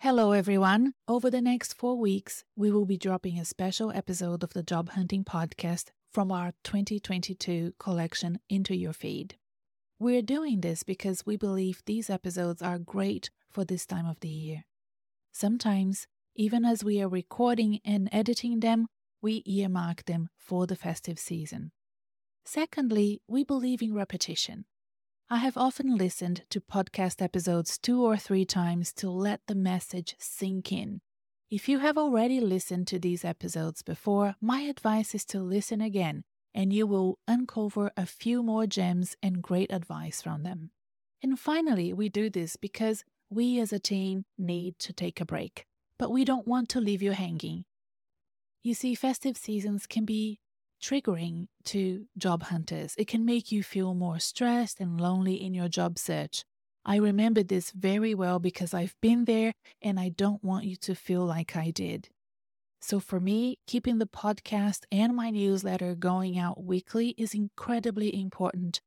Hello, everyone. Over the next four weeks, we will be dropping a special episode of the Job Hunting Podcast from our 2022 collection into your feed. We're doing this because we believe these episodes are great for this time of the year. Sometimes, even as we are recording and editing them, we earmark them for the festive season. Secondly, we believe in repetition. I have often listened to podcast episodes two or three times to let the message sink in. If you have already listened to these episodes before, my advice is to listen again, and you will uncover a few more gems and great advice from them. And finally, we do this because we as a team need to take a break, but we don't want to leave you hanging. You see, festive seasons can be triggering to job hunters. It can make you feel more stressed and lonely in your job search. I remember this very well because I've been there and I don't want you to feel like I did. So, for me, keeping the podcast and my newsletter going out weekly is incredibly important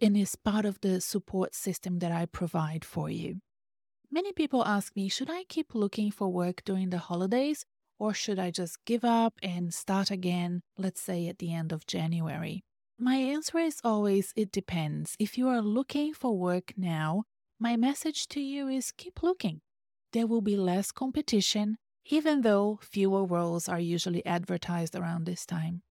and is part of the support system that I provide for you. Many people ask me, should I keep looking for work during the holidays or should I just give up and start again, let's say at the end of January? My answer is always it depends. If you are looking for work now, my message to you is keep looking. There will be less competition, even though fewer roles are usually advertised around this time.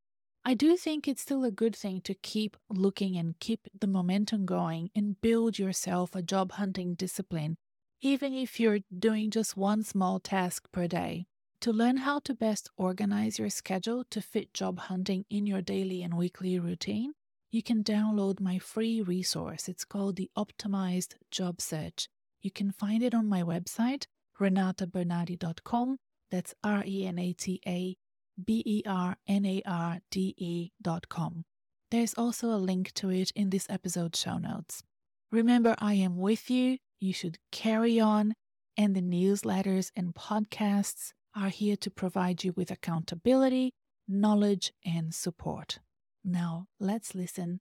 I do think it's still a good thing to keep looking and keep the momentum going and build yourself a job hunting discipline, even if you're doing just one small task per day. To learn how to best organize your schedule to fit job hunting in your daily and weekly routine, you can download my free resource. It's called the Optimized Job Search. You can find it on my website, renatabernarde.com. That's R E N A T A B E R N A R D E.com. There's also a link to it in this episode show notes. Remember, I am with you. You should carry on, and the newsletters and podcasts are here to provide you with accountability, knowledge, and support. Now, let's listen.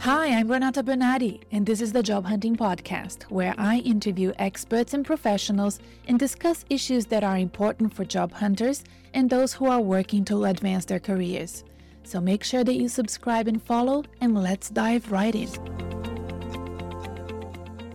Hi, I'm Renata Bernarde, and this is the Job Hunting Podcast, where I interview experts and professionals and discuss issues that are important for job hunters and those who are working to advance their careers. So make sure that you subscribe and follow, and let's dive right in.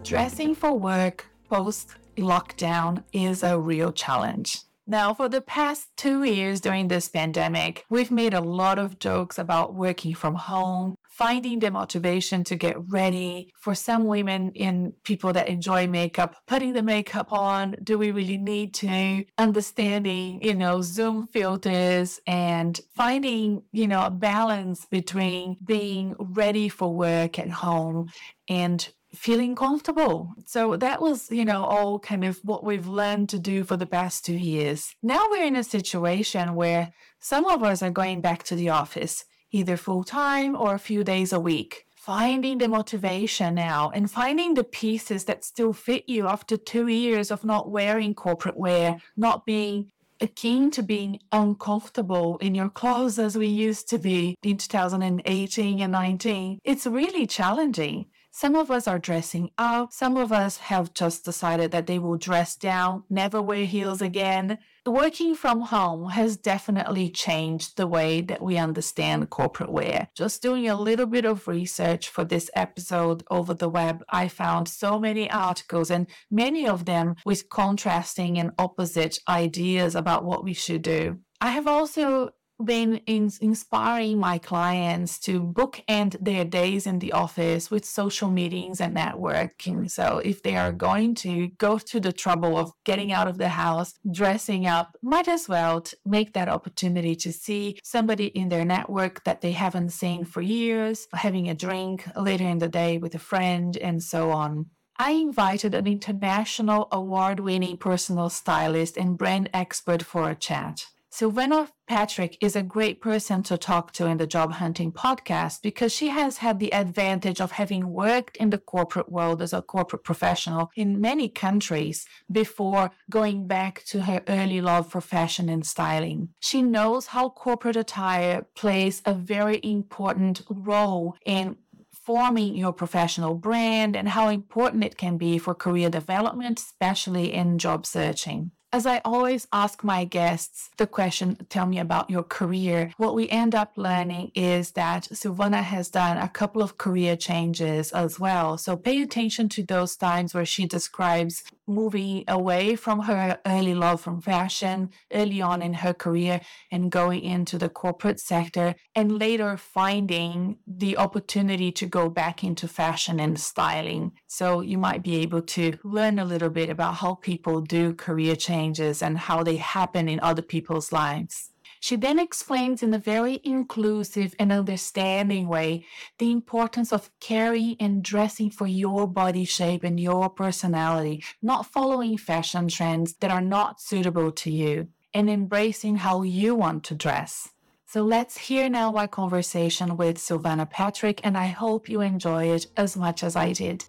Dressing for work post lockdown is a real challenge. Now, for the past two years during this pandemic, we've made a lot of jokes about working from home, finding the motivation to get ready. For some women and people that enjoy makeup, putting the makeup on, do we really need to? Understanding, you know, Zoom filters and finding, you know, a balance between being ready for work at home and feeling comfortable. So that was, you know, all kind of what we've learned to do for the past two years. Now we're in a situation where some of us are going back to the office, either full time or a few days a week. Finding the motivation now and finding the pieces that still fit you after two years of not wearing corporate wear, not being akin to being uncomfortable in your clothes as we used to be in 2018 and 19. It's really challenging. Some of us are dressing up. Some of us have just decided that they will dress down, never wear heels again. Working from home has definitely changed the way that we understand corporate wear. Just doing a little bit of research for this episode over the web, I found so many articles and many of them with contrasting and opposite ideas about what we should do. I have also been in inspiring my clients to bookend their days in the office with social meetings and networking. So if they are going to go to the trouble of getting out of the house, dressing up, might as well make that opportunity to see somebody in their network that they haven't seen for years, having a drink later in the day with a friend, and so on. I invited an international award winning personal stylist and brand expert for a chat. Silvana Patrick is a great person to talk to in the job hunting podcast because she has had the advantage of having worked in the corporate world as a corporate professional in many countries before going back to her early love for fashion and styling. She knows how corporate attire plays a very important role in forming your professional brand and how important it can be for career development, especially in job searching. As I always ask my guests the question, tell me about your career, what we end up learning is that Silvana has done a couple of career changes as well. So pay attention to those times where she describes moving away from her early love from fashion early on in her career and going into the corporate sector and later finding the opportunity to go back into fashion and styling. So you might be able to learn a little bit about how people do career changes and how they happen in other people's lives. She then explains in a very inclusive and understanding way the importance of caring and dressing for your body shape and your personality, not following fashion trends that are not suitable to you, and embracing how you want to dress. So let's hear now our conversation with Silvana Patrick, and I hope you enjoy it as much as I did.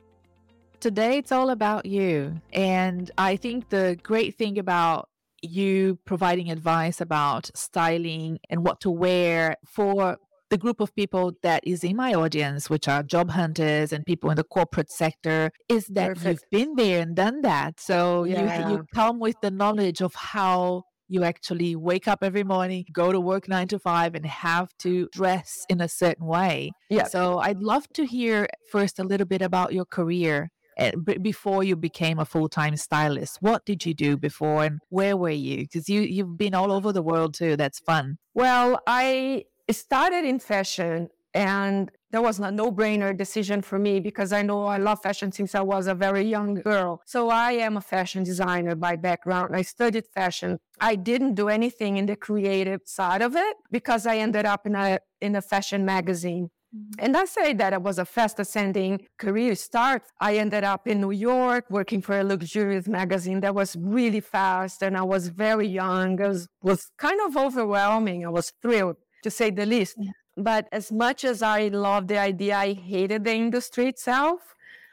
Today, it's all about you. And I think the great thing about you providing advice about styling and what to wear for the group of people that is in my audience, which are job hunters and people in the corporate sector, is that Perfect. you've been there and done that. So yeah. you, you come with the knowledge of how you actually wake up every morning, go to work nine to five, and have to dress in a certain way. Yeah. So I'd love to hear first a little bit about your career Eh, before you became a full-time stylist what did you do before and where were you? Because you you've been all over the world too that's fun. Well i started in fashion and that was a no-brainer decision for me because i know i love fashion since i was a very young girl. So i am a fashion designer by background. I studied fashion. I didn't do anything in the creative side of it because i ended up in a in a fashion magazine. And I say that it was a fast ascending career start. I ended up in New York working for a luxurious magazine that was really fast and I was very young. It was, was kind of overwhelming. I was thrilled to say the least. Yeah. But as much as I loved the idea, I hated the industry itself.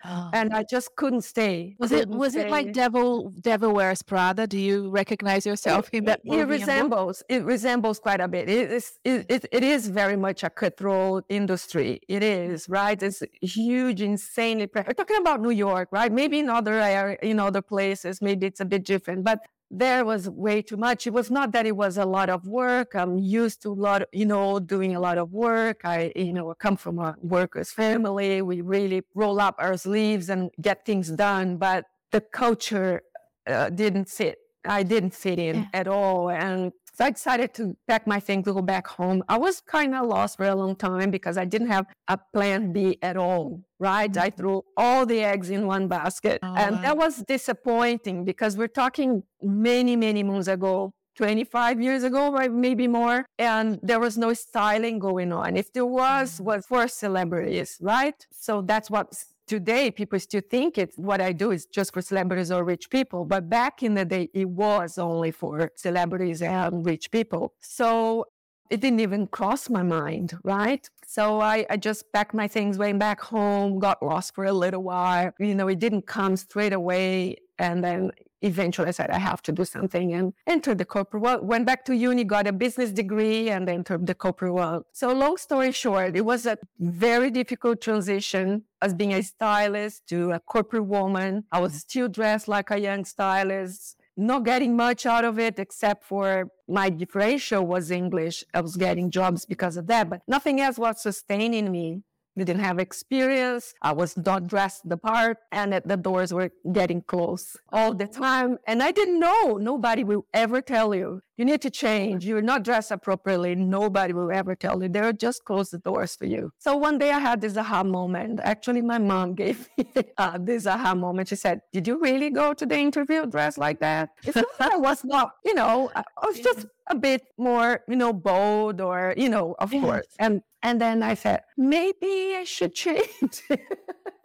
Oh. And I just couldn't stay. Was couldn't it was stay. it like Devil Devil Wears Prada? Do you recognize yourself it, in that? It resembles. It resembles quite a bit. It is. It, it, it is very much a cutthroat industry. It is right. It's huge, insanely. We're talking about New York, right? Maybe in other area, in other places, maybe it's a bit different. But there was way too much. It was not that it was a lot of work. I'm used to a lot, you know, doing a lot of work. I, you know, come from a workers family. We really roll up our sleeves and get things done. But the culture uh, didn't fit. I didn't fit in yeah. at all. And so I decided to pack my things to go back home. I was kind of lost for a long time because I didn't have a plan B at all, right? I threw all the eggs in one basket. Oh, and that was disappointing because we're talking many, many moons ago. 25 years ago, right? Maybe more. And there was no styling going on. If there was, mm-hmm. was for celebrities, right? So that's what today people still think it's what I do is just for celebrities or rich people. But back in the day, it was only for celebrities and rich people. So it didn't even cross my mind, right? So I, I just packed my things, went back home, got lost for a little while. You know, it didn't come straight away. And then eventually I said, I have to do something and entered the corporate world. Went back to uni, got a business degree, and entered the corporate world. So, long story short, it was a very difficult transition as being a stylist to a corporate woman. I was still dressed like a young stylist, not getting much out of it except for my differential was English. I was getting jobs because of that, but nothing else was sustaining me didn't have experience. I was not dressed the part and the doors were getting closed all the time. And I didn't know. Nobody will ever tell you, you need to change. You're not dressed appropriately. Nobody will ever tell you. They'll just close the doors for you. So one day I had this aha moment. Actually, my mom gave me uh, this aha moment. She said, did you really go to the interview dressed like that? It's not that I was not, you know, I was just a bit more, you know, bold or, you know, of yes. course. And and then I said, maybe I should change.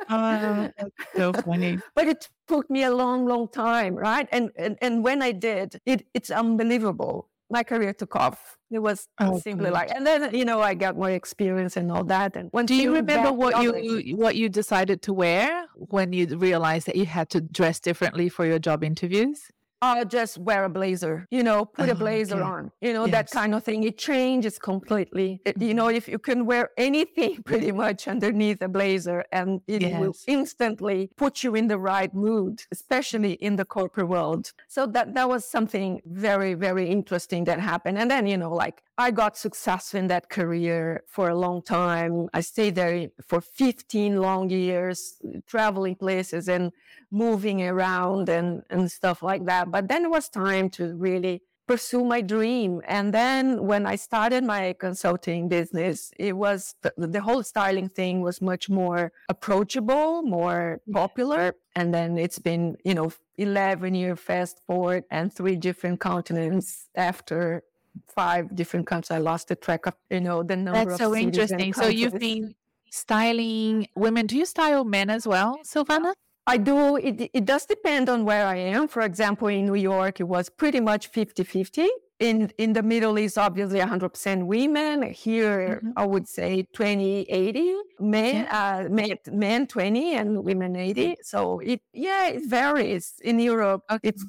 uh, so funny. but it took me a long, long time, right? And and, and when I did, it it's unbelievable my career took off. It was oh, simply good. like, and then you know I got more experience and all that. And when do you remember what you what you decided to wear when you realized that you had to dress differently for your job interviews? Uh, just wear a blazer, you know, put a oh, blazer okay. on, you know, yes. that kind of thing. It changes completely. It, you know, if you can wear anything pretty much underneath a blazer and it yes. will instantly put you in the right mood, especially in the corporate world. So that, that was something very, very interesting that happened. And then, you know, like I got success in that career for a long time. I stayed there for 15 long years, traveling places and moving around and, and stuff like that. But then it was time to really pursue my dream. And then when I started my consulting business, it was the, the whole styling thing was much more approachable, more popular. And then it's been, you know, 11 year fast forward and three different continents after five different countries. I lost the track of, you know, the number That's so interesting. So you've been styling women. Do you style men as well, Silvana? I do. It, it does depend on where I am. For example, in New York, it was pretty much 50 50. In, in the Middle East, obviously 100% women. Here, mm-hmm. I would say 20, 80 men, yeah. uh, men, men 20 and women 80. So it, yeah, it varies. In Europe, okay. it's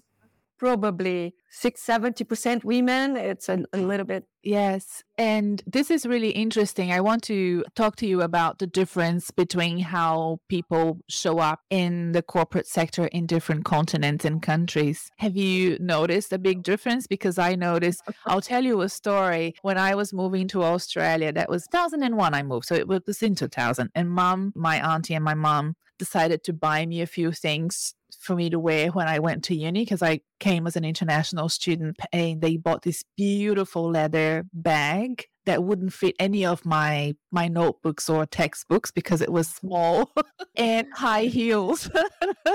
probably six, 70% women. It's a, a, little bit. Yes. And this is really interesting. I want to talk to you about the difference between how people show up in the corporate sector in different continents and countries. Have you noticed a big difference? Because I noticed, I'll tell you a story. When I was moving to Australia, that was 2001 I moved. So it was in 2000. And mom, my auntie, and my mom decided to buy me a few things for me to wear when I went to uni because I came as an international student and they bought this beautiful leather bag that wouldn't fit any of my my notebooks or textbooks because it was small and high heels.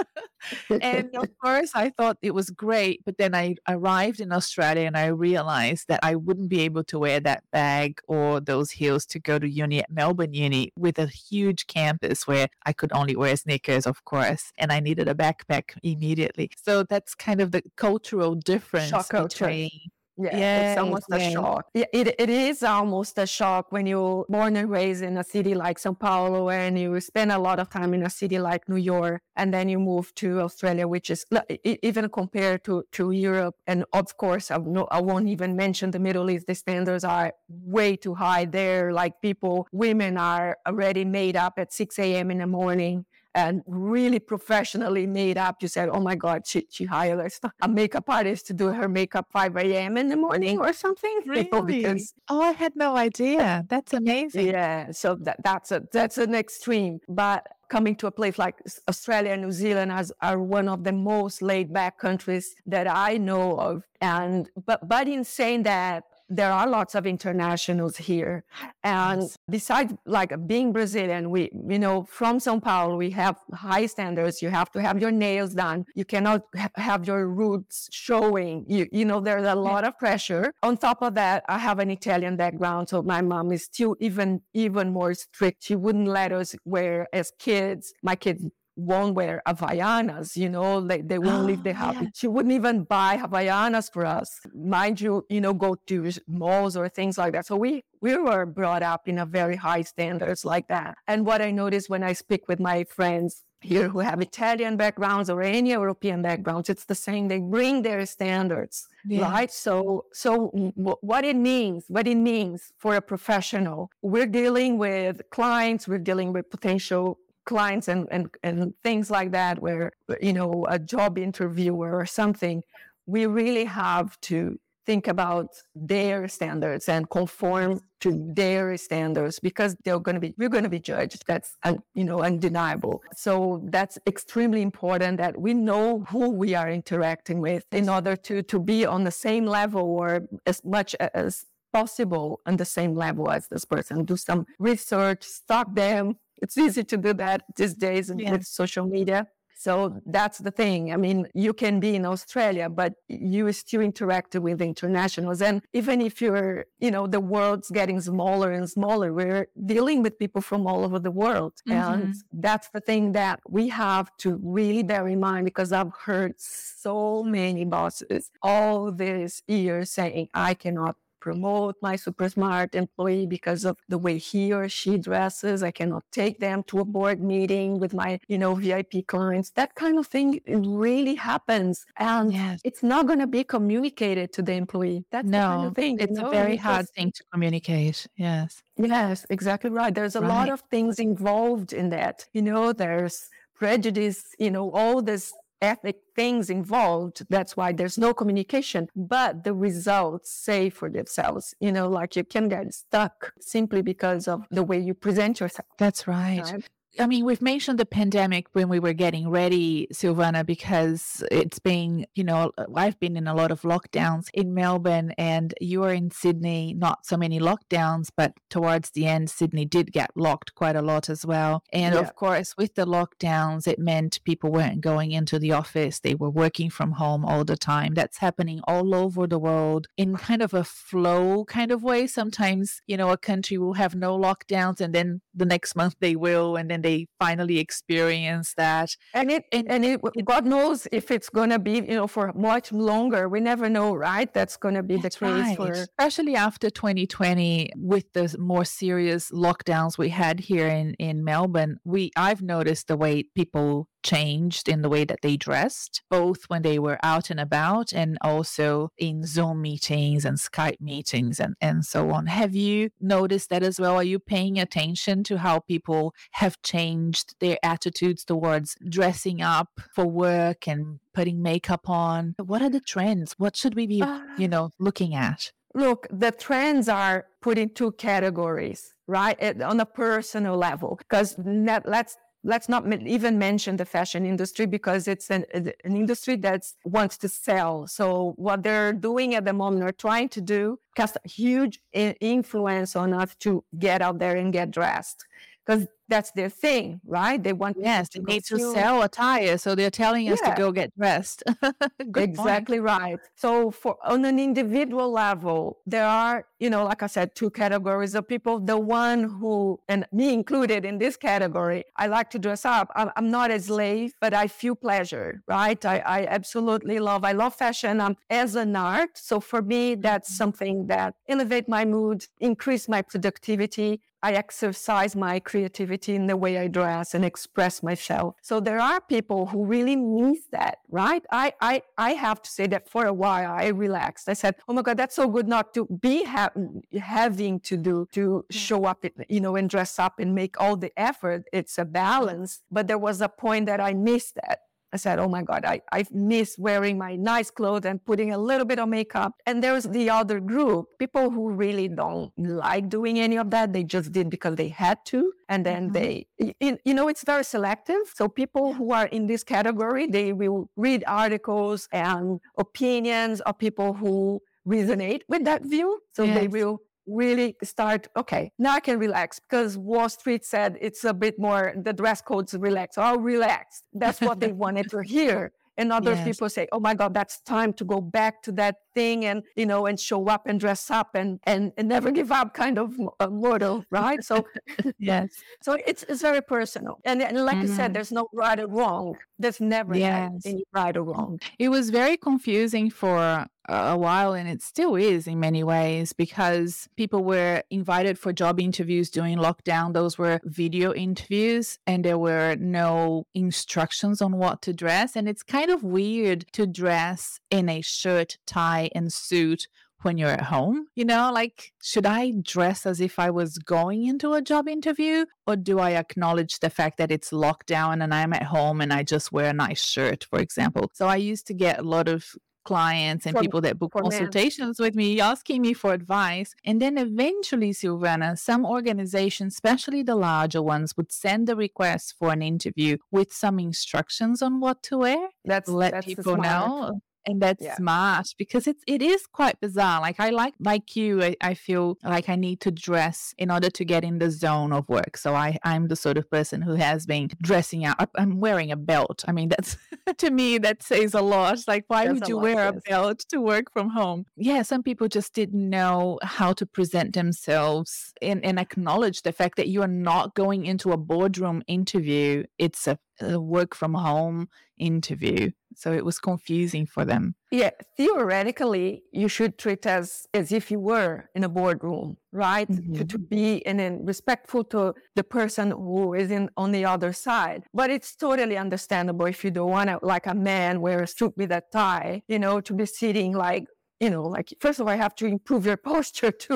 and of course, I thought it was great, but then I arrived in Australia and I realized that I wouldn't be able to wear that bag or those heels to go to uni at Melbourne Uni with a huge campus where I could only wear sneakers, of course, and I needed a backpack immediately. So that's kind of the cultural difference Shock between yeah, yeah, it's almost yeah. a shock. It, it is almost a shock when you're born and raised in a city like Sao Paulo and you spend a lot of time in a city like New York and then you move to Australia, which is even compared to, to Europe. And of course, I, no, I won't even mention the Middle East. The standards are way too high there. Like people, women are already made up at 6 a.m. in the morning and really professionally made up. You said, oh my God, she, she hired a makeup artist to do her makeup 5 a.m. in the morning or something. Really? because, oh, I had no idea. That's amazing. Yeah. So that, that's a, that's an extreme. But coming to a place like Australia and New Zealand as, are one of the most laid back countries that I know of. And, but, but in saying that, there are lots of internationals here. And yes. besides like being Brazilian, we, you know, from Sao Paulo, we have high standards. You have to have your nails done. You cannot ha- have your roots showing. You, you know, there's a lot of pressure. On top of that, I have an Italian background. So my mom is still even, even more strict. She wouldn't let us wear as kids. My kids won't wear Havaianas, you know, they, they won't oh, leave the house. Yeah. She wouldn't even buy Havaianas for us. Mind you, you know, go to malls or things like that. So we, we were brought up in a very high standards like that. And what I notice when I speak with my friends here who have Italian backgrounds or any European backgrounds, it's the same. They bring their standards, yeah. right? So, so w- what it means, what it means for a professional, we're dealing with clients, we're dealing with potential clients and, and, and things like that, where, you know, a job interviewer or something, we really have to think about their standards and conform to their standards because they're going to be we're going to be judged. That's you know undeniable. So that's extremely important that we know who we are interacting with in order to to be on the same level or as much as possible on the same level as this person. Do some research stalk them it's easy to do that these days yeah. with social media. So that's the thing. I mean, you can be in Australia, but you still interact with internationals. And even if you're, you know, the world's getting smaller and smaller, we're dealing with people from all over the world. Mm-hmm. And that's the thing that we have to really bear in mind because I've heard so many bosses all these years saying, I cannot promote my super smart employee because of the way he or she dresses. I cannot take them to a board meeting with my, you know, VIP clients. That kind of thing really happens. And yes. it's not going to be communicated to the employee. That's no, the kind of thing. It's a very hard thing to communicate. Yes. Yes, exactly right. There's a right. lot of things involved in that. You know, there's prejudice, you know, all this ethnic things involved. That's why there's no communication, but the results say for themselves. You know, like you can get stuck simply because of the way you present yourself. That's right. right? I mean, we've mentioned the pandemic when we were getting ready, Silvana, because it's been, you know, I've been in a lot of lockdowns in Melbourne and you're in Sydney, not so many lockdowns, but towards the end, Sydney did get locked quite a lot as well. And yeah. of course, with the lockdowns, it meant people weren't going into the office, they were working from home all the time. That's happening all over the world in kind of a flow kind of way. Sometimes, you know, a country will have no lockdowns and then the next month they will, and then they finally experience that. And it and, and it, God knows if it's gonna be, you know, for much longer. We never know, right? That's gonna be That's the case right. for especially after 2020 with the more serious lockdowns we had here in in Melbourne. We I've noticed the way people changed in the way that they dressed, both when they were out and about and also in Zoom meetings and Skype meetings and, and so on. Have you noticed that as well? Are you paying attention to how people have changed their attitudes towards dressing up for work and putting makeup on? What are the trends? What should we be, uh, you know, looking at? Look, the trends are put in two categories, right? On a personal level, because let's let's not even mention the fashion industry because it's an, an industry that wants to sell. So what they're doing at the moment, they're trying to do cast a huge influence on us to get out there and get dressed because that's their thing, right? They want yes, they need to sell attire, so they're telling us yeah. to go get dressed. exactly point. right. So for on an individual level, there are you know, like I said, two categories of people. The one who, and me included in this category, I like to dress up. I'm, I'm not a slave, but I feel pleasure, right? I, I absolutely love. I love fashion um, as an art. So for me, that's mm-hmm. something that elevate my mood, increase my productivity, I exercise my creativity in the way I dress and express myself. So there are people who really miss that, right? I, I, I have to say that for a while I relaxed. I said, Oh my God, that's so good not to be ha- having to do to show up, you know, and dress up and make all the effort. It's a balance. But there was a point that I missed that. I said, oh my God, I, I miss wearing my nice clothes and putting a little bit of makeup. And there's the other group, people who really don't like doing any of that. They just did because they had to. And then mm-hmm. they, you, you know, it's very selective. So people who are in this category, they will read articles and opinions of people who resonate with that view. So yes. they will really start, okay, now I can relax because Wall Street said it's a bit more, the dress code's relaxed. I'll relax. That's what they wanted to hear and other yes. people say oh my god that's time to go back to that thing and you know and show up and dress up and and, and never give up kind of a model right so yes so it's it's very personal and, and like mm-hmm. you said there's no right or wrong there's never yes. any right or wrong it was very confusing for a while and it still is in many ways because people were invited for job interviews during lockdown those were video interviews and there were no instructions on what to dress and it's kind of weird to dress in a shirt tie and suit when you're at home? You know, like, should I dress as if I was going into a job interview? Or do I acknowledge the fact that it's lockdown and I'm at home and I just wear a nice shirt, for example? So I used to get a lot of clients and for, people that book consultations men. with me asking me for advice. And then eventually, Silvana, some organizations, especially the larger ones, would send a request for an interview with some instructions on what to wear. Let's let people know. And that's Yeah. smart because it's it is quite bizarre like i like like you I, I feel like i need to dress in order to get in the zone of work so i i'm the sort of person who has been dressing up i'm wearing a belt i mean that's to me that says a lot like why Says would you lot, wear a belt to work from home yeah some people just didn't know how to present themselves and, and acknowledge the fact that you are not going into a boardroom interview it's a, a work from home interview so it was confusing for them Yeah, theoretically, you should treat as as if you were in a boardroom, right? To, Mhm. to be and then respectful to the person who is in on the other side. But it's totally understandable if you don't want to, like a man, wear a suit with a tie, you know, to be sitting like. You know, like first of all, you have to improve your posture to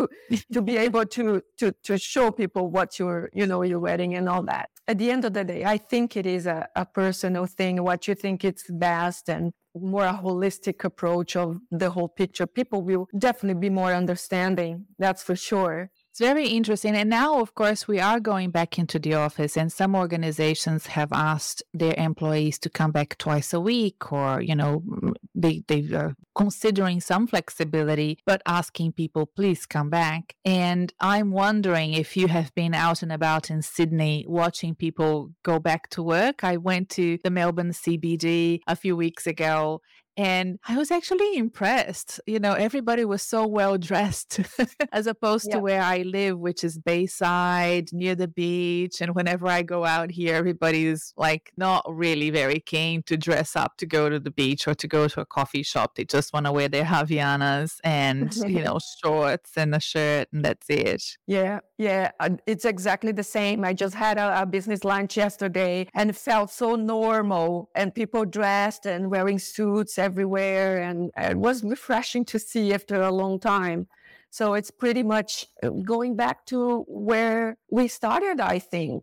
to be able to to to show people what you're, you know, you're wearing and all that. At the end of the day, I think it is a, a personal thing, what you think it's best and more a holistic approach of the whole picture. People will definitely be more understanding, that's for sure. It's very interesting. And now, of course, we are going back into the office, and some organizations have asked their employees to come back twice a week, or, you know, they, they are considering some flexibility, but asking people, please come back. And I'm wondering if you have been out and about in Sydney watching people go back to work. I went to the Melbourne CBD a few weeks ago and I was actually impressed. You know, everybody was so well dressed as opposed Yeah. to where I live, which is Bayside near the beach. And whenever I go out here, everybody's like not really very keen to dress up to go to the beach or to go to a coffee shop. They just want to wear their Havaianas and, you know, shorts and a shirt, and that's it. Yeah, yeah, it's exactly the same. I just had a, a business lunch yesterday and it felt so normal and people dressed and wearing suits everywhere. And it was refreshing to see after a long time. So it's pretty much uh, going back to where we started, I think.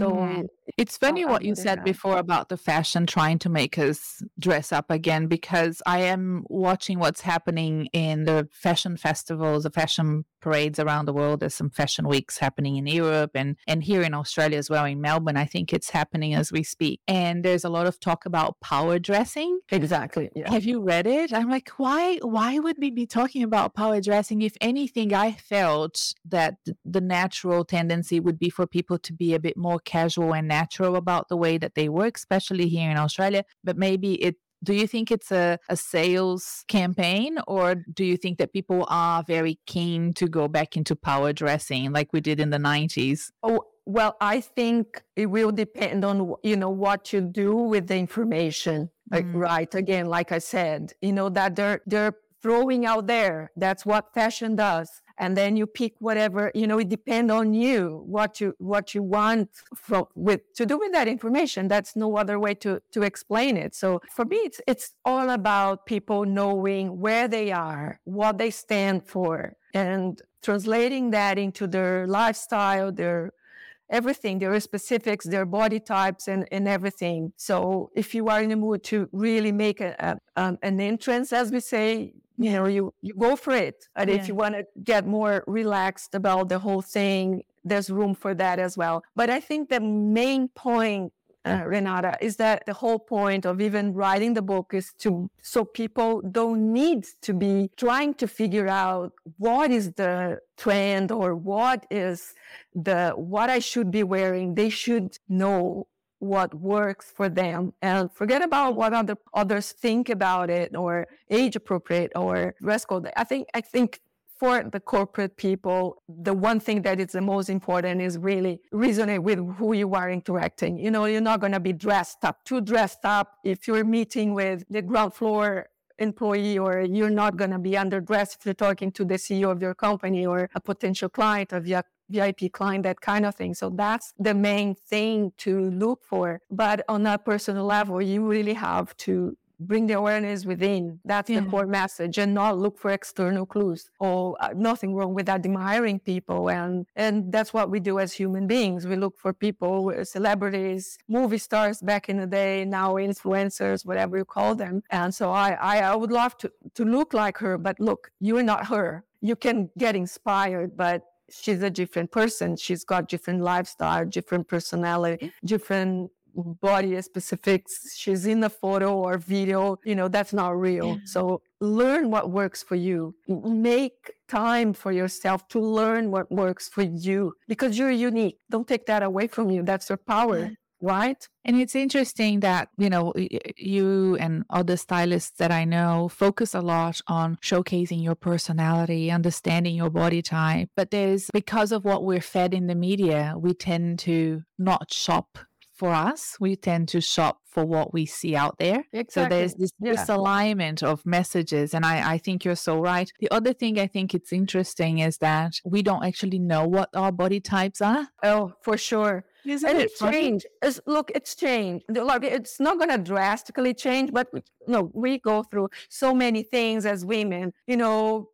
So Mhm. It's funny what you said before about the fashion trying to make us dress up again because I am watching what's happening in the fashion festivals, the fashion parades around the world. There's some fashion weeks happening in Europe and, and here in Australia as well, in Melbourne. I think it's happening as we speak. And there's a lot of talk about power dressing. exactly, yeah. Have you read it? I'm like, why why would we be talking about power dressing? If anything, I felt that the natural tendency would be for people to be a bit more casual and natural about the way that they work, especially here in Australia. But maybe it do you think it's a, a sales campaign or do you think that people are very keen to go back into power dressing like we did in the 90s? Oh, well, I think it will depend on you know what you do with the information. Like, Mm. right? Again, like I said, you know that they're they're throwing out there. That's what fashion does. And then you pick whatever you know. It depends on you what you what you want from with to do with that information. That's no other way to to explain it. So for me, it's it's all about people knowing where they are, what they stand for, and translating that into their lifestyle, their everything, There are specifics, their body types, and, and everything. So if you are in the mood to really make a, a, um, an entrance, as we say, you know, you, you go for it. And Yeah. if you want to get more relaxed about the whole thing, there's room for that as well. But I think the main point uh, Renata, is that the whole point of even writing the book is to so people don't need to be trying to figure out what is the trend or what is the what I should be wearing. They should know what works for them and forget about what other others think about it or age appropriate or dress code. I think I think for the corporate people, the one thing that is the most important is really resonate with who you are interacting. You know, you're not going to be dressed up, too dressed up. If you're meeting with the ground floor employee or you're not going to be underdressed if you're talking to the CEO of your company or a potential client of your VIP client, that kind of thing. So that's the main thing to look for. But on a personal level, you really have to bring the awareness within. That's Yeah. the core message, and not look for external clues. Or uh, nothing wrong with admiring people, and and that's what we do as human beings. We look for people, uh, celebrities, movie stars back in the day, now influencers, whatever you call them. And so I I, I would love to to look like her, but look, you're not her. You can get inspired, but she's a different person. She's got different lifestyle, different personality, different body specifics. She's in a photo or video. You know, that's not real. Yeah. So learn what works for you. Make time for yourself to learn what works for you because you're unique. Don't take that away from you. That's your power. Yeah right? And it's interesting that, you know, you and other stylists that I know focus a lot on showcasing your personality, understanding your body type. But there's, because of what we're fed in the media, we tend to not shop for us. We tend to shop for what we see out there. Exactly. So there's this yeah. misalignment of messages. And I, I think you're so right. The other thing I think it's interesting is that we don't actually know what our body types are. Oh, for sure. Isn't and it it's changed. It's, look, it's changed. Like it's not going to drastically change, but no, we go through so many things as women. You know,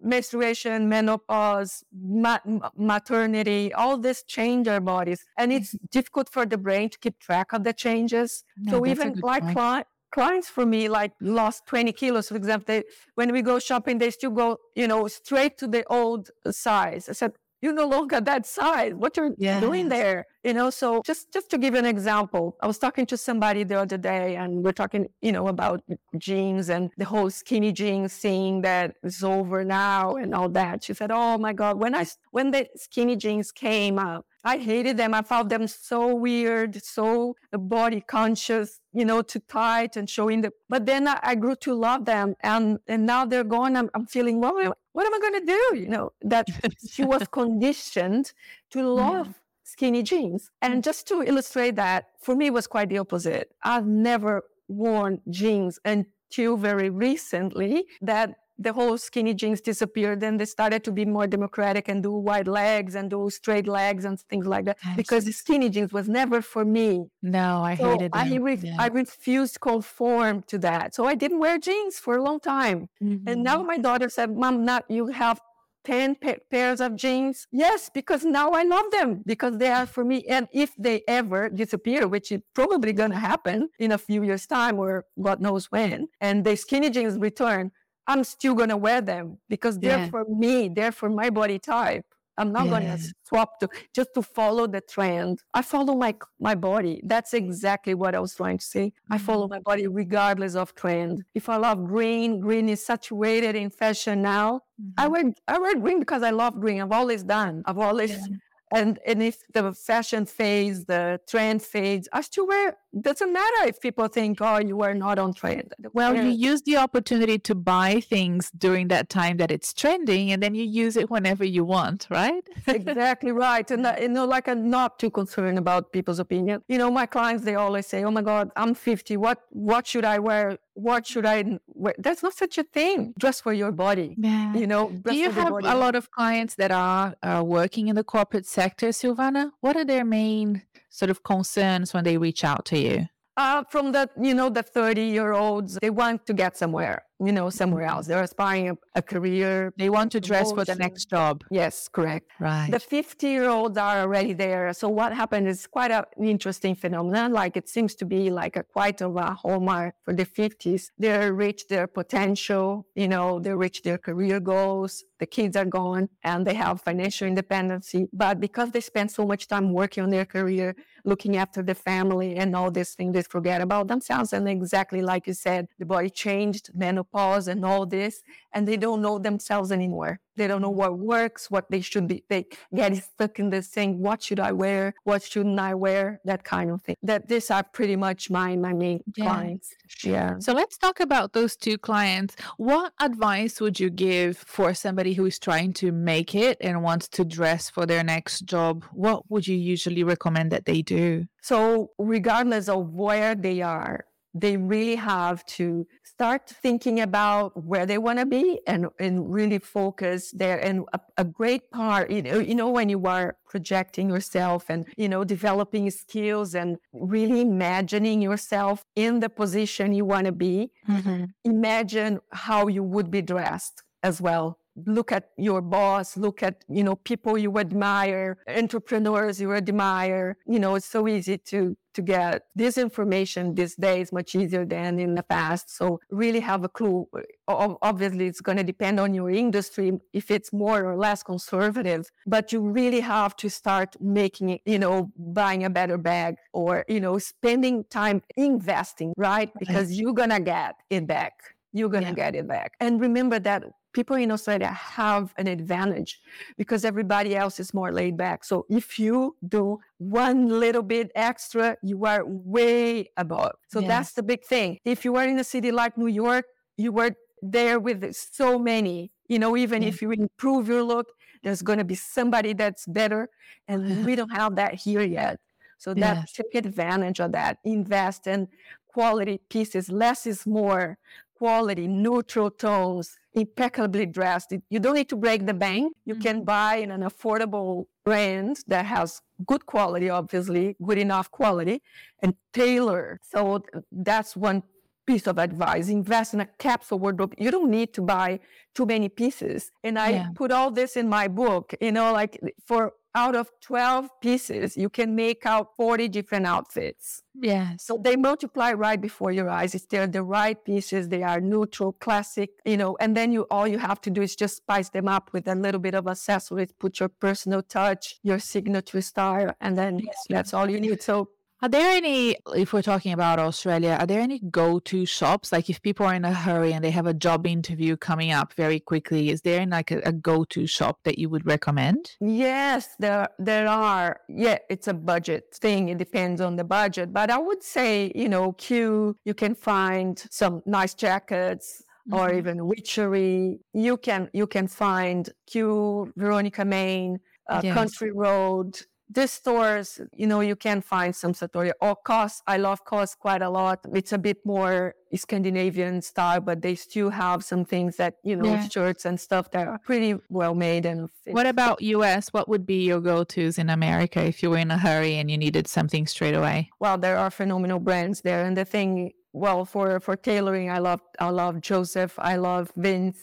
menstruation, menopause, ma- maternity, all this change our bodies, and it's mm-hmm. difficult for the brain to keep track of the changes. No, so even like clients clients for me like lost 20 kilos for example they, when we go shopping they still go you know straight to the old size i said you no longer that size. What you're yes. doing there, you know? So just just to give an example, I was talking to somebody the other day, and we're talking, you know, about jeans and the whole skinny jeans thing that is over now and all that. She said, "Oh my God, when I when the skinny jeans came up." I hated them. I found them so weird, so body conscious, you know, too tight and showing the. But then I, I grew to love them, and and now they're gone. I'm, I'm feeling what, what am I going to do? You know, that she was conditioned to love. Yeah skinny jeans. And just to illustrate that, for me, it was quite the opposite. I've never worn jeans until very recently that the whole skinny jeans disappeared and they started to be more democratic and do wide legs and do straight legs and things like that. Because the skinny jeans was never for me. No i so hated them. I, re- yeah. I refused to conform to that. So i didn't wear jeans for a long time. Mm-hmm. and now my daughter said mom not you have 10 pa- pairs of jeans? Yes because now i love them because they are for me. And if they ever disappear which is probably going to happen in a few years time or god knows when and the skinny jeans return I'm still going to wear them because they're yeah. for me, they're for my body type. I'm not yeah. going to swap to just to follow the trend. I follow my my body. That's exactly what I was trying to say. Mm-hmm. I follow my body regardless of trend. If I love green, green is saturated in fashion now. Mm-hmm. I wear I wear green because I love green. I've always done. I've always yeah and and if the fashion fades the trend fades i still wear doesn't matter if people think oh you are not on trend well you use the opportunity to buy things during that time that it's trending and then you use it whenever you want right exactly right and uh, you know like i'm not too concerned about people's opinion you know my clients they always say oh my god i'm 50 what what should i wear what should I wear? There's not such a thing. Dress for your body. Yeah. You know, do you have a lot of clients that are uh, working in the corporate sector, Silvana? What are their main sort of concerns when they reach out to you? Uh, from the, you know, the 30 year olds, they want to get somewhere you know, somewhere else. They're aspiring a, a career. They want to dress for the next job. Yes, correct. Right. The 50 year olds are already there. So what happened is quite an interesting phenomenon. Like it seems to be like a quite of a hallmark for the 50s. They reach their potential, you know, they reach their career goals. The kids are gone and they have financial independence. But because they spend so much time working on their career, looking after the family and all these things, they forget about themselves. And exactly like you said, the body changed, menopause and all this, and they don't know themselves anymore. They don't know what works, what they should be. They get stuck in this thing. What should I wear? What shouldn't I wear? That kind of thing. That these are pretty much my my main yeah. clients. Yeah. So let's talk about those two clients. What advice would you give for somebody who is trying to make it and wants to dress for their next job? What would you usually recommend that they do? So regardless of where they are, they really have to start thinking about where they want to be and, and really focus there. And a, a, great part, you know, you know, when you are projecting yourself and, you know, developing skills and really imagining yourself in the position you want to be, mm-hmm. imagine how you would be dressed as well look at your boss, look at, you know, people you admire, entrepreneurs you admire. You know, it's so easy to to get this information these days much easier than in the past. So really have a clue. Obviously, it's going to depend on your industry if it's more or less conservative, but you really have to start making it, you know, buying a better bag or, you know, spending time investing, right? Because you're going to get it back you're going to yeah. get it back. And remember that people in Australia have an advantage because everybody else is more laid back. So if you do one little bit extra, you are way above. So yes. that's the big thing. If you are in a city like New York, you were there with so many, you know, even yeah. if you improve your look, there's going to be somebody that's better. And we don't have that here yet. So that take advantage of that, invest in quality pieces. Less is more quality, neutral tones, impeccably dressed. You don't need to break the bank. You mm-hmm. can buy in an affordable brand that has good quality, obviously, good enough quality, and tailor. So that's one piece of advice. Invest in a capsule wardrobe. You don't need to buy too many pieces. And I yeah. put all this in my book, you know, like for out of 12 pieces, you can make out 40 different outfits. Yeah. So they multiply right before your eyes. It's they're the right pieces, they are neutral, classic, you know, and then you all you have to do is just spice them up with a little bit of accessories, put your personal touch, your signature style, and then that's all you need. So are there any, if we're talking about Australia, are there any go to shops? Like if people are in a hurry and they have a job interview coming up very quickly, is there like a, a go to shop that you would recommend? Yes, there, there are. Yeah, it's a budget thing. It depends on the budget. But I would say, you know, Cue, you can find some nice jackets, Mm-hmm. or even witchery. You can you can find Cue, Veronika Maine uh, yes. Country Road, these stores, you know, you can find some Sartoria oh, or COS. I love COS quite a lot. It's a bit more Scandinavian style, but they still have some things that, you know, yeah. shirts and stuff that are pretty well made. And fit. what about US? What would be your go-tos in America if you were in a hurry and you needed something straight away? Well, there are phenomenal brands there. And the thing, well, for, for tailoring, I love, I love Joseph. I love Vince.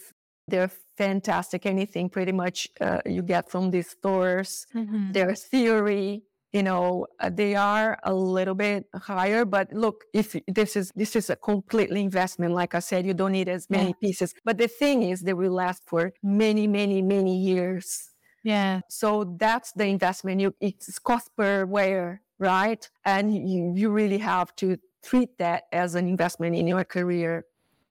They're fantastic. Anything pretty much uh, you get from these stores. Mm-hmm. Their theory, you know, uh, they are a little bit higher. But look, if this is this is a completely investment, like I said, you don't need as many yeah. pieces. But the thing is, they will last for many, many, many years. Yeah. So that's the investment. You it's cost per wear, right? And you you really have to treat that as an investment in your career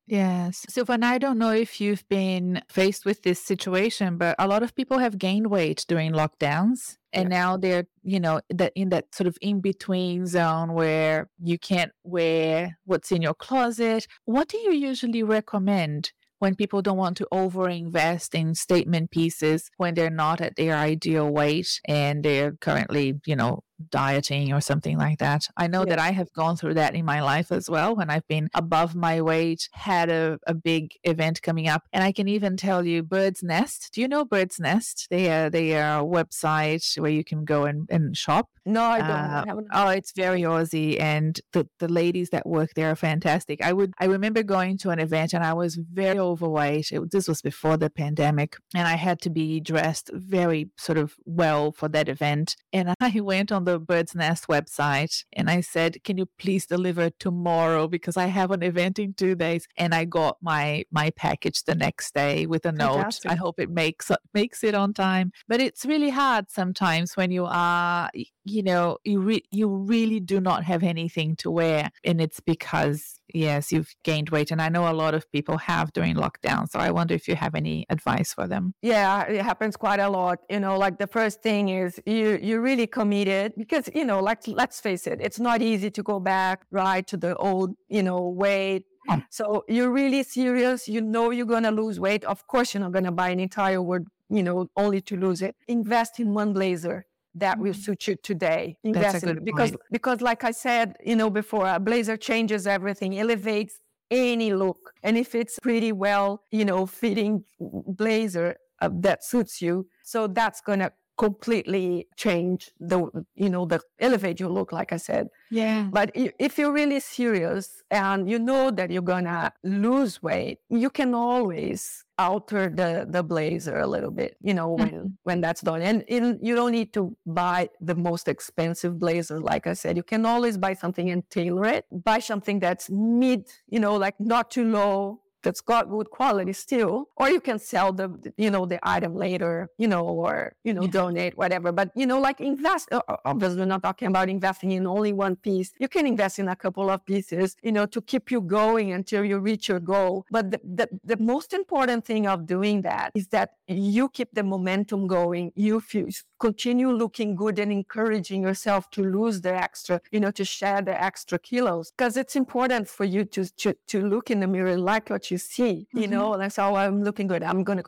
Yes. Silvana, I don't know if you've been faced with this situation, but a lot of people have gained weight during lockdowns. And yeah. now they're, you know, that in that sort of in between zone where you can't wear what's in your closet. What do you usually recommend when people don't want to overinvest in statement pieces when they're not at their ideal weight and they're currently, you know, dieting or something like that. I know that I have gone through that in my life as well when I've been above my weight, had a, a big event coming up. And I can even tell you Birdsnest. Do you know Birdsnest? They are, they are a website where you can go and, and shop. No, I don't. Uh, I oh, it's very Aussie, and the, the ladies that work there are fantastic. I would I remember going to an event and I was very overweight. It, this was before the pandemic, and I had to be dressed very sort of well for that event. And I went on the the Birdsnest website and I said, "Can you please deliver tomorrow because I have an event in two days?" And I got my my package the next day with a Fantastic. note. I hope it makes makes it on time. But it's really hard sometimes when you are, you know, you re- you really do not have anything to wear, and it's because yes, you've gained weight. And I know a lot of people have during lockdown. So I wonder if you have any advice for them. Yeah, it happens quite a lot. You know, like the first thing is you you're really committed because, you know, like let's face it, it's not easy to go back right to the old, you know, weight. Hmm. So you're really serious. You know you're gonna lose weight. Of course you're not gonna buy an entire word, you know, only to lose it. Invest in one blazer that will mm-hmm. suit you today. Invest in because point. because like I said, you know, before a blazer changes everything, elevates any look. And if it's pretty well, you know, fitting blazer uh, that suits you, so that's gonna completely change the, you know, the elevate your look, like I said. Yeah. But if you're really serious and you know that you're gonna lose weight, you can always alter the the blazer a little bit you know when mm-hmm. when that's done. And in, you don't need to buy the most expensive blazer like i said. You can always buy something and tailor it. Buy something that's mid you know like not too low that's got good quality still or you can sell the you know the item later you know or you know yeah. donate whatever. But you know like invest obviously we're not talking about investing in only one piece. You can invest in a couple of pieces you know to keep you going until you reach your goal. But the, the, the most important thing of doing that is that you keep the momentum going. You feel continue looking good and encouraging yourself to lose the extra, you know, to share the extra kilos. Because it's important for you to, to, to look in the mirror, like what you see, you mm-hmm. know, that's how I'm looking good. I'm going to,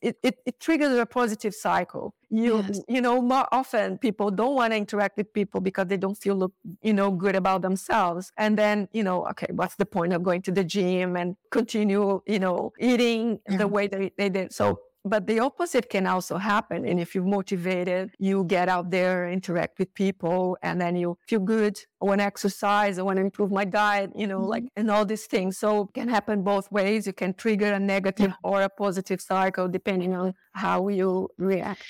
it, it, it triggers a positive cycle. You, yes. you know, more often people don't want to interact with people because they don't feel, look, you know, good about themselves. And then, you know, okay, what's the point of going to the gym and continue, you know, eating yeah. the way they, they did? So but the opposite can also happen. And if you're motivated, you get out there, interact with people, and then you feel good. I want to exercise. I want to improve my diet, you know, like, mm-hmm. and all these things. So it can happen both ways. You can trigger a negative yeah. or a positive cycle depending on how you react.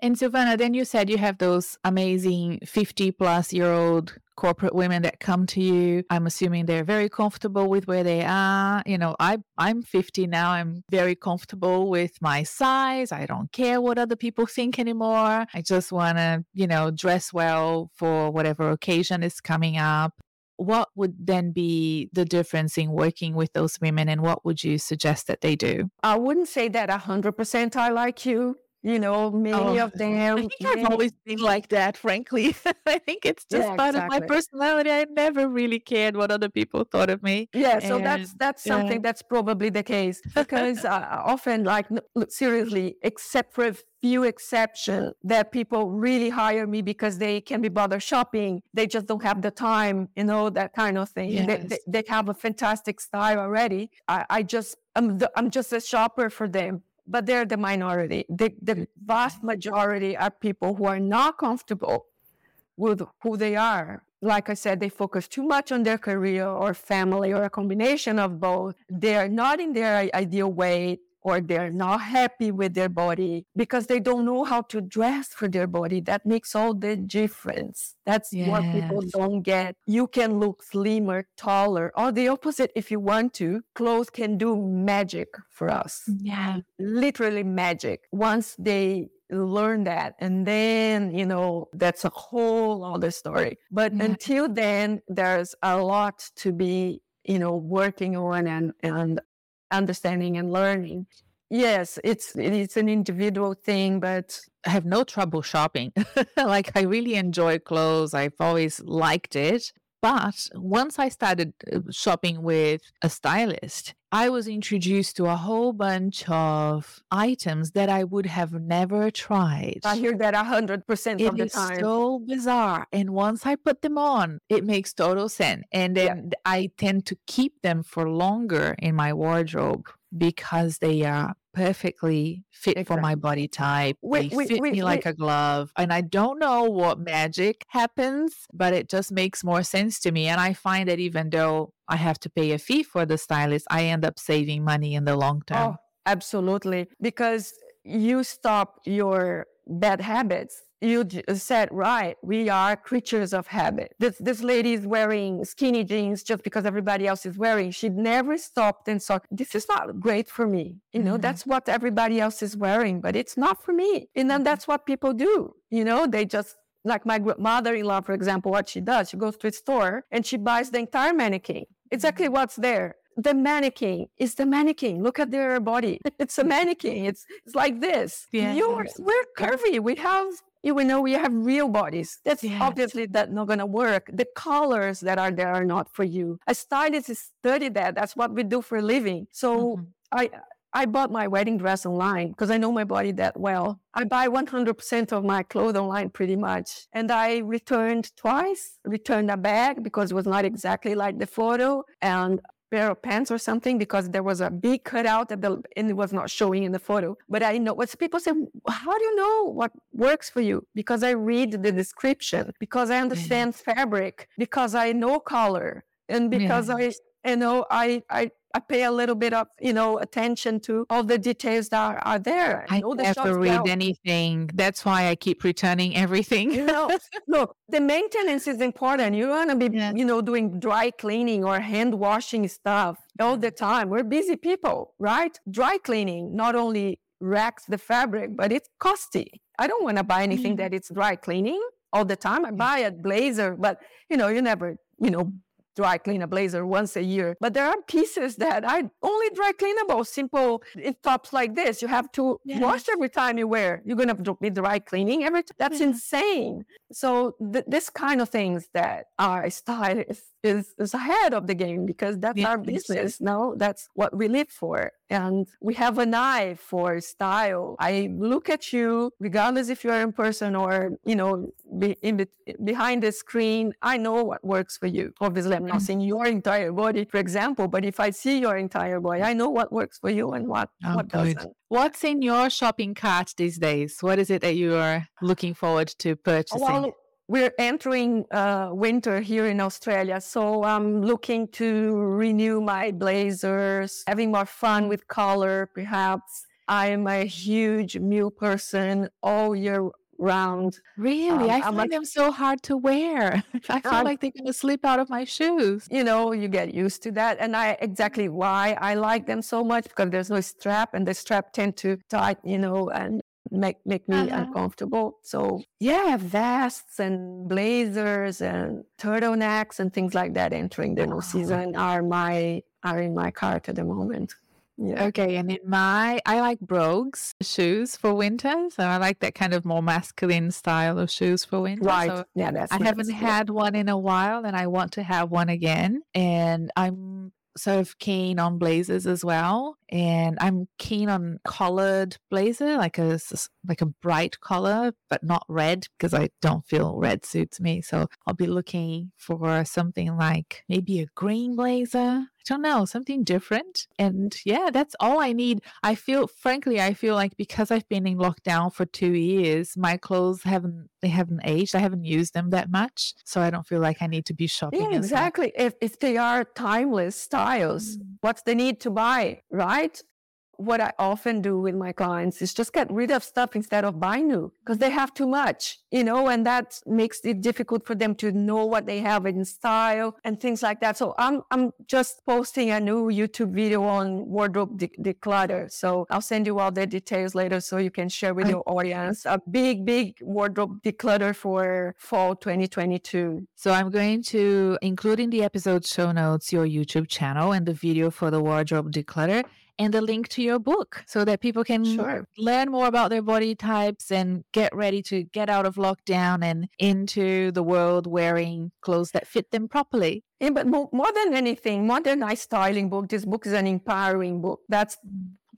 And Silvana, then you said you have those amazing 50 plus year old corporate women that come to you. I'm assuming they're very comfortable with where they are. You know, I I'm 50 now. I'm very comfortable with my size. I don't care what other people think anymore. I just want to, you know, dress well for whatever occasion is coming up. What would then be the difference in working with those women and what would you suggest that they do? I wouldn't say that 100% I like you you know, many oh, of them. I think I've always been like that, frankly. I think it's just yeah, part exactly. of my personality. I never really cared what other people thought of me. Yeah, so and, that's that's yeah. something that's probably the case because uh, often, like, seriously, except for a few exceptions, that people really hire me because they can be bothered shopping. They just don't have the time, you know, that kind of thing. Yes. They, they, they, have a fantastic style already. I, I just I'm the, I'm just a shopper for them but they're the minority. The, the vast majority are people who are not comfortable with who they are. Like I said, they focus too much on their career or family or a combination of both. They are not in their ideal weight or they're not happy with their body because they don't know how to dress for their body. That makes all the difference. That's yes. what people don't get. You can look slimmer, taller, or the opposite if you want to. Clothes can do magic for us. Yeah. Literally magic. Once they learn that and then you know that's a whole other story but yeah. until then there's a lot to be you know working on and and understanding and learning. Yes, it's it's an individual thing, but I have no trouble shopping. like I really enjoy clothes. I've always liked it. But once I started uh, shopping with a stylist, I was introduced to a whole bunch of items that I would have never tried. I hear that 100% of the time. It's so bizarre. And once I put them on, it makes total sense. And then yeah. I tend to keep them for longer in my wardrobe because they are perfectly fit exactly. for my body type. Wait, they wait, fit wait, me like a glove. And I don't know what magic happens, but it just makes more sense to me. And I find that even though I have to pay a fee for the stylist, I end up saving money in the long oh, term. Oh, absolutely. Because you stop your bad habits you said right we are creatures of habit this this lady is wearing skinny jeans just because everybody else is wearing she never stopped and thought this is not great for me you know mm-hmm. that's what everybody else is wearing but it's not for me and then that's what people do you know they just like my mother-in-law for example what she does she goes to a store and she buys the entire mannequin exactly mm-hmm. what's there the mannequin is the mannequin. Look at their body. It's a mannequin. It's it's like this. Yeah. Yours, we're curvy. We have you will know we have real bodies. That's yes. obviously that not gonna work. The colors that are there are not for you. A stylist is study that. That's what we do for a living. So mm-hmm. I I bought my wedding dress online because I know my body that well. I buy 100% of my clothes online pretty much. And I returned twice, returned a bag because it was not exactly like the photo. And pair of pants or something because there was a big cutout at the, and it was not showing in the photo. But I know what people say, how do you know what works for you? Because I read the description, because I understand fabric, because I know color, and because yeah. I, you know, I, I, I pay a little bit of, you know, attention to all the details that are, are there. I, never read well. anything. That's why I keep returning everything. you know, look, the maintenance is important. You want to be, yes. you know, doing dry cleaning or hand washing stuff all the time. We're busy people, right? Dry cleaning not only wrecks the fabric, but it's costly. I don't want to buy anything mm. that it's dry cleaning all the time. I buy a blazer, but you know, you never, you know, dry clean a blazer once a year. But there are pieces that are only dry cleanable, simple in tops like this. You have to yes. wash every time you wear. You're going to be dry cleaning every time. That's yeah. insane. So th- this kind of things that are stylists is, is ahead of the game because that's yeah, our business. No, that's what we live for. And we have an eye for style. I look at you, regardless if you're in person or, you know, be, in, behind the screen. I know what works for you. Obviously, I'm not mm-hmm. seeing your entire body, for example, but if I see your entire body, I know what works for you and what, oh, what doesn't. What's in your shopping cart these days? What is it that you are looking forward to purchasing? Well, we're entering uh, winter here in Australia, so I'm looking to renew my blazers, having more fun with color, perhaps. I'm a huge mule person all year round. Really? Um, I find them so hard to wear. I feel like they're going to slip out of my shoes. You know, you get used to that. And I exactly why I like them so much because there's no strap and the strap tend to tight, you know, and make make me uh-huh. uncomfortable. So yeah, vests and blazers and turtlenecks and things like that entering the new season are my are in my cart at the moment. Yeah. Okay, and in my I like brogues shoes for winter, so I like that kind of more masculine style of shoes for winter. Right. So yeah, that's I nice. haven't had one in a while, and I want to have one again. And I'm sort of keen on blazers as well and i'm keen on collared blazer like a like a bright color but not red because i don't feel red suits me so i'll be looking for something like maybe a green blazer don't know, something different. And yeah, that's all I need. I feel, frankly, I feel like because I've been in lockdown for two years, my clothes haven't, they haven't aged. I haven't used them that much. So I don't feel like I need to be shopping. Yeah, exactly. If, if they are timeless styles, mm. what's the need to buy, right? What I often do with my clients is just get rid of stuff instead of buy new because they have too much, you know, and that makes it difficult for them to know what they have in style and things like that. So I'm, I'm just posting a new YouTube video on wardrobe de- declutter. So I'll send you all the details later so you can share with your audience a big, big wardrobe declutter for fall 2022. So I'm going to include in the episode show notes your YouTube channel and the video for the wardrobe declutter and the link to your book so that people can sure. learn more about their body types and get ready to get out of lockdown and into the world wearing clothes that fit them properly. Yeah, but more, more than anything, more than a styling book, this book is an empowering book. That's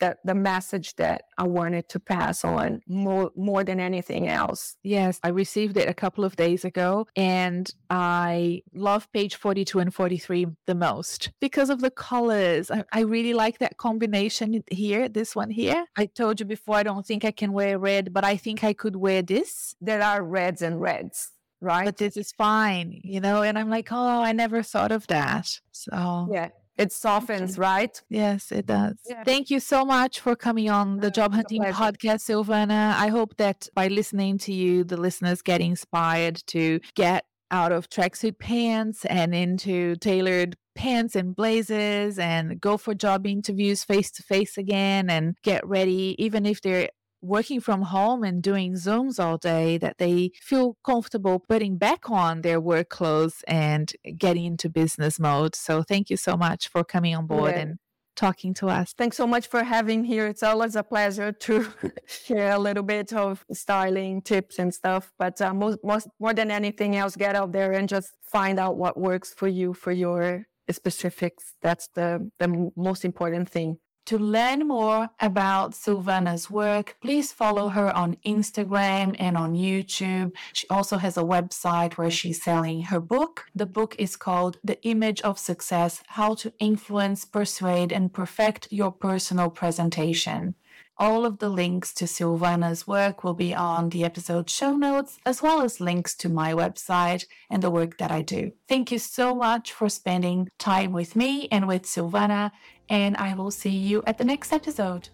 the, the message that I wanted to pass on more, more than anything else. Yes, I received it a couple of days ago and I love page 42 and 43 the most because of the colors. I, I really like that combination here, this one here. I told you before, I don't think I can wear red, but I think I could wear this. There are reds and reds right? But this is fine, you know? And I'm like, oh, I never thought of that. So, yeah, it softens, right? Yes, it does. Yeah. Thank you so much for coming on the Job Hunting Podcast, Silvana. I hope that by listening to you, the listeners get inspired to get out of tracksuit pants and into tailored pants and blazers and go for job interviews face to face again and get ready, even if they're working from home and doing Zooms all day that they feel comfortable putting back on their work clothes and getting into business mode. So thank you so much for coming on board yeah. and talking to us. Thanks so much for having here. It's always a pleasure to share a little bit of styling tips and stuff. But uh, most, most, more than anything else, get out there and just find out what works for you for your specifics. That's the the most important thing. To learn more about Silvana's work, please follow her on Instagram and on YouTube. She also has a website where she's selling her book. The book is called The Image of Success How to Influence, Persuade, and Perfect Your Personal Presentation. All of the links to Silvana's work will be on the episode show notes, as well as links to my website and the work that I do. Thank you so much for spending time with me and with Silvana, and I will see you at the next episode.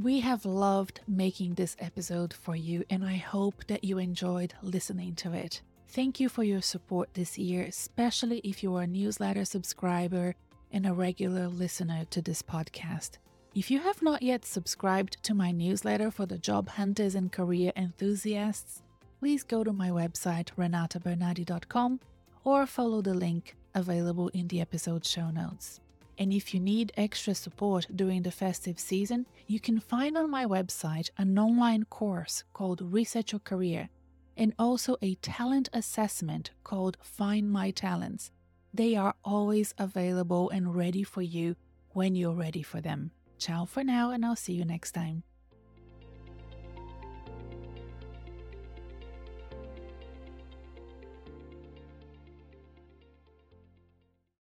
We have loved making this episode for you, and I hope that you enjoyed listening to it. Thank you for your support this year, especially if you are a newsletter subscriber and a regular listener to this podcast. If you have not yet subscribed to my newsletter for the job hunters and career enthusiasts, please go to my website renatabernarde.com or follow the link available in the episode show notes. And if you need extra support during the festive season, you can find on my website an online course called Reset Your Career and also a talent assessment called Find My Talents. They are always available and ready for you when you're ready for them. Ciao for now, and I'll see you next time.